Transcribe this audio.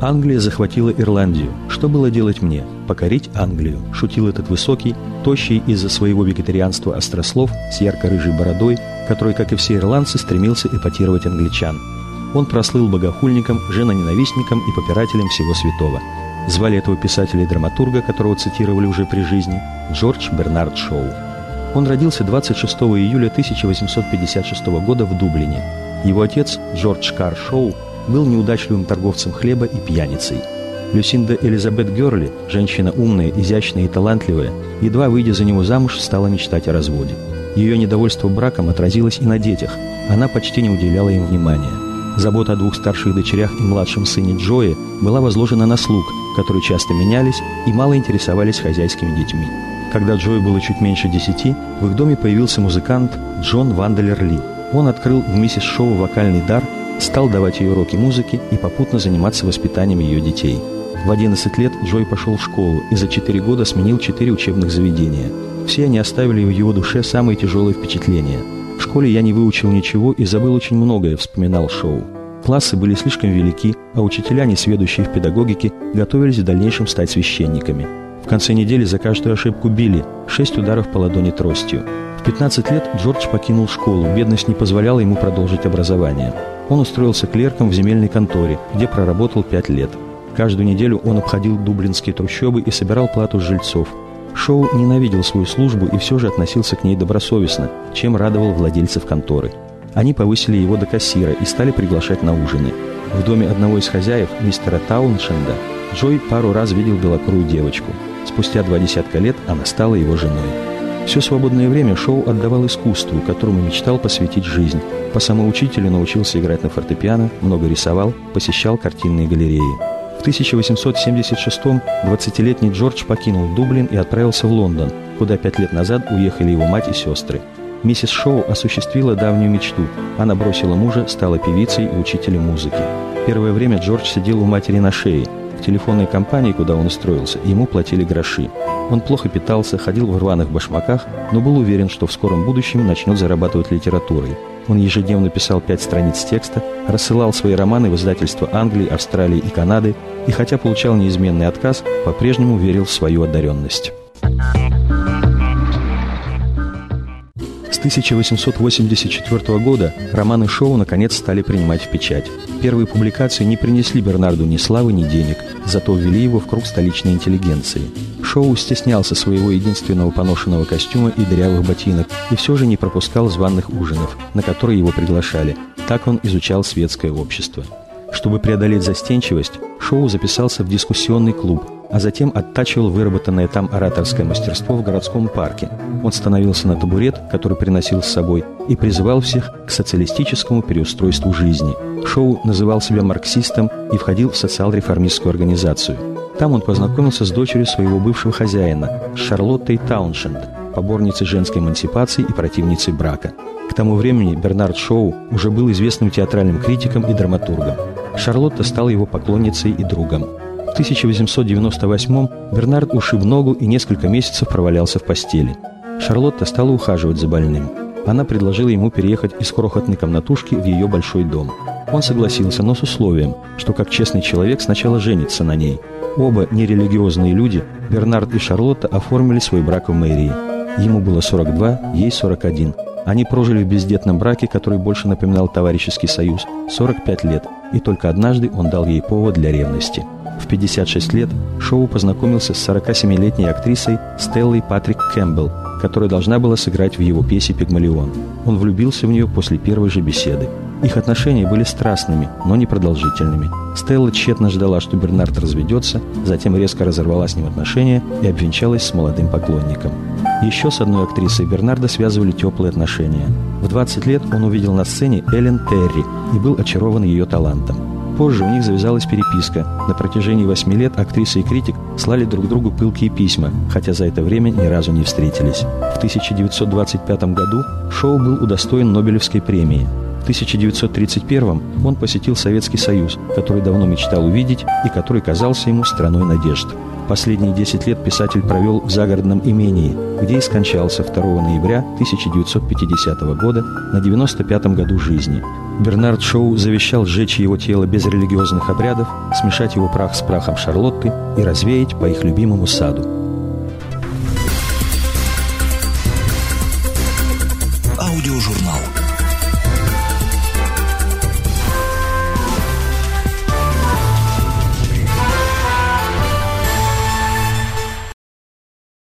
Англия захватила Ирландию. Что было делать мне? Покорить Англию, шутил этот высокий, тощий из-за своего вегетарианства острослов с ярко-рыжей бородой, который, как и все ирландцы, стремился эпатировать англичан. Он прослыл богохульником, женоненавистником и попирателем всего святого. Звали этого писателя и драматурга, которого цитировали уже при жизни, Джордж Бернард Шоу. Он родился 26 июля 1856 года в Дублине. Его отец, Джордж Кар Шоу, был неудачливым торговцем хлеба и пьяницей. Люсинда Элизабет Герли, женщина умная, изящная и талантливая, едва выйдя за него замуж, стала мечтать о разводе. Ее недовольство браком отразилось и на детях. Она почти не уделяла им внимания. Забота о двух старших дочерях и младшем сыне Джое была возложена на слуг, которые часто менялись и мало интересовались хозяйскими детьми. Когда Джою было чуть меньше десяти, в их доме появился музыкант Джон Ванделер Ли. Он открыл в миссис Шоу вокальный дар стал давать ей уроки музыки и попутно заниматься воспитанием ее детей. В 11 лет Джой пошел в школу и за 4 года сменил 4 учебных заведения. Все они оставили в его душе самые тяжелые впечатления. В школе я не выучил ничего и забыл очень многое, вспоминал Шоу. Классы были слишком велики, а учителя, не сведущие в педагогике, готовились в дальнейшем стать священниками. В конце недели за каждую ошибку били, 6 ударов по ладони тростью. В 15 лет Джордж покинул школу, бедность не позволяла ему продолжить образование. Он устроился клерком в земельной конторе, где проработал пять лет. Каждую неделю он обходил дублинские трущобы и собирал плату жильцов. Шоу ненавидел свою службу и все же относился к ней добросовестно, чем радовал владельцев конторы. Они повысили его до кассира и стали приглашать на ужины. В доме одного из хозяев, мистера Тауншенда, Джой пару раз видел белокурую девочку. Спустя два десятка лет она стала его женой. Все свободное время Шоу отдавал искусству, которому мечтал посвятить жизнь. По самоучителю научился играть на фортепиано, много рисовал, посещал картинные галереи. В 1876-м 20-летний Джордж покинул Дублин и отправился в Лондон, куда пять лет назад уехали его мать и сестры. Миссис Шоу осуществила давнюю мечту. Она бросила мужа, стала певицей и учителем музыки. Первое время Джордж сидел у матери на шее. В телефонной компании, куда он устроился, ему платили гроши. Он плохо питался, ходил в рваных башмаках, но был уверен, что в скором будущем начнет зарабатывать литературой. Он ежедневно писал пять страниц текста, рассылал свои романы в издательства Англии, Австралии и Канады, и хотя получал неизменный отказ, по-прежнему верил в свою одаренность. С 1884 года романы Шоу наконец стали принимать в печать. Первые публикации не принесли Бернарду ни славы, ни денег, зато ввели его в круг столичной интеллигенции. Шоу стеснялся своего единственного поношенного костюма и дырявых ботинок и все же не пропускал званных ужинов, на которые его приглашали. Так он изучал светское общество. Чтобы преодолеть застенчивость, Шоу записался в дискуссионный клуб – а затем оттачивал выработанное там ораторское мастерство в городском парке. Он становился на табурет, который приносил с собой, и призывал всех к социалистическому переустройству жизни. Шоу называл себя марксистом и входил в социал-реформистскую организацию. Там он познакомился с дочерью своего бывшего хозяина, Шарлоттой Тауншенд, поборницей женской эмансипации и противницей брака. К тому времени Бернард Шоу уже был известным театральным критиком и драматургом. Шарлотта стала его поклонницей и другом. В 1898-м Бернард ушиб ногу и несколько месяцев провалялся в постели. Шарлотта стала ухаживать за больным. Она предложила ему переехать из крохотной комнатушки в ее большой дом. Он согласился, но с условием, что как честный человек сначала женится на ней. Оба нерелигиозные люди, Бернард и Шарлотта, оформили свой брак в мэрии. Ему было 42, ей 41. Они прожили в бездетном браке, который больше напоминал товарищеский союз, 45 лет, и только однажды он дал ей повод для ревности – в 56 лет Шоу познакомился с 47-летней актрисой Стеллой Патрик Кэмпбелл, которая должна была сыграть в его пьесе «Пигмалион». Он влюбился в нее после первой же беседы. Их отношения были страстными, но непродолжительными. Стелла тщетно ждала, что Бернард разведется, затем резко разорвала с ним отношения и обвенчалась с молодым поклонником. Еще с одной актрисой Бернарда связывали теплые отношения. В 20 лет он увидел на сцене Эллен Терри и был очарован ее талантом. Позже у них завязалась переписка. На протяжении восьми лет актриса и критик слали друг другу пылкие письма, хотя за это время ни разу не встретились. В 1925 году Шоу был удостоен Нобелевской премии. В 1931 он посетил Советский Союз, который давно мечтал увидеть и который казался ему страной надежд. Последние 10 лет писатель провел в загородном имении, где и скончался 2 ноября 1950 года на 95-м году жизни. Бернард Шоу завещал сжечь его тело без религиозных обрядов, смешать его прах с прахом Шарлотты и развеять по их любимому саду. Аудиожурнал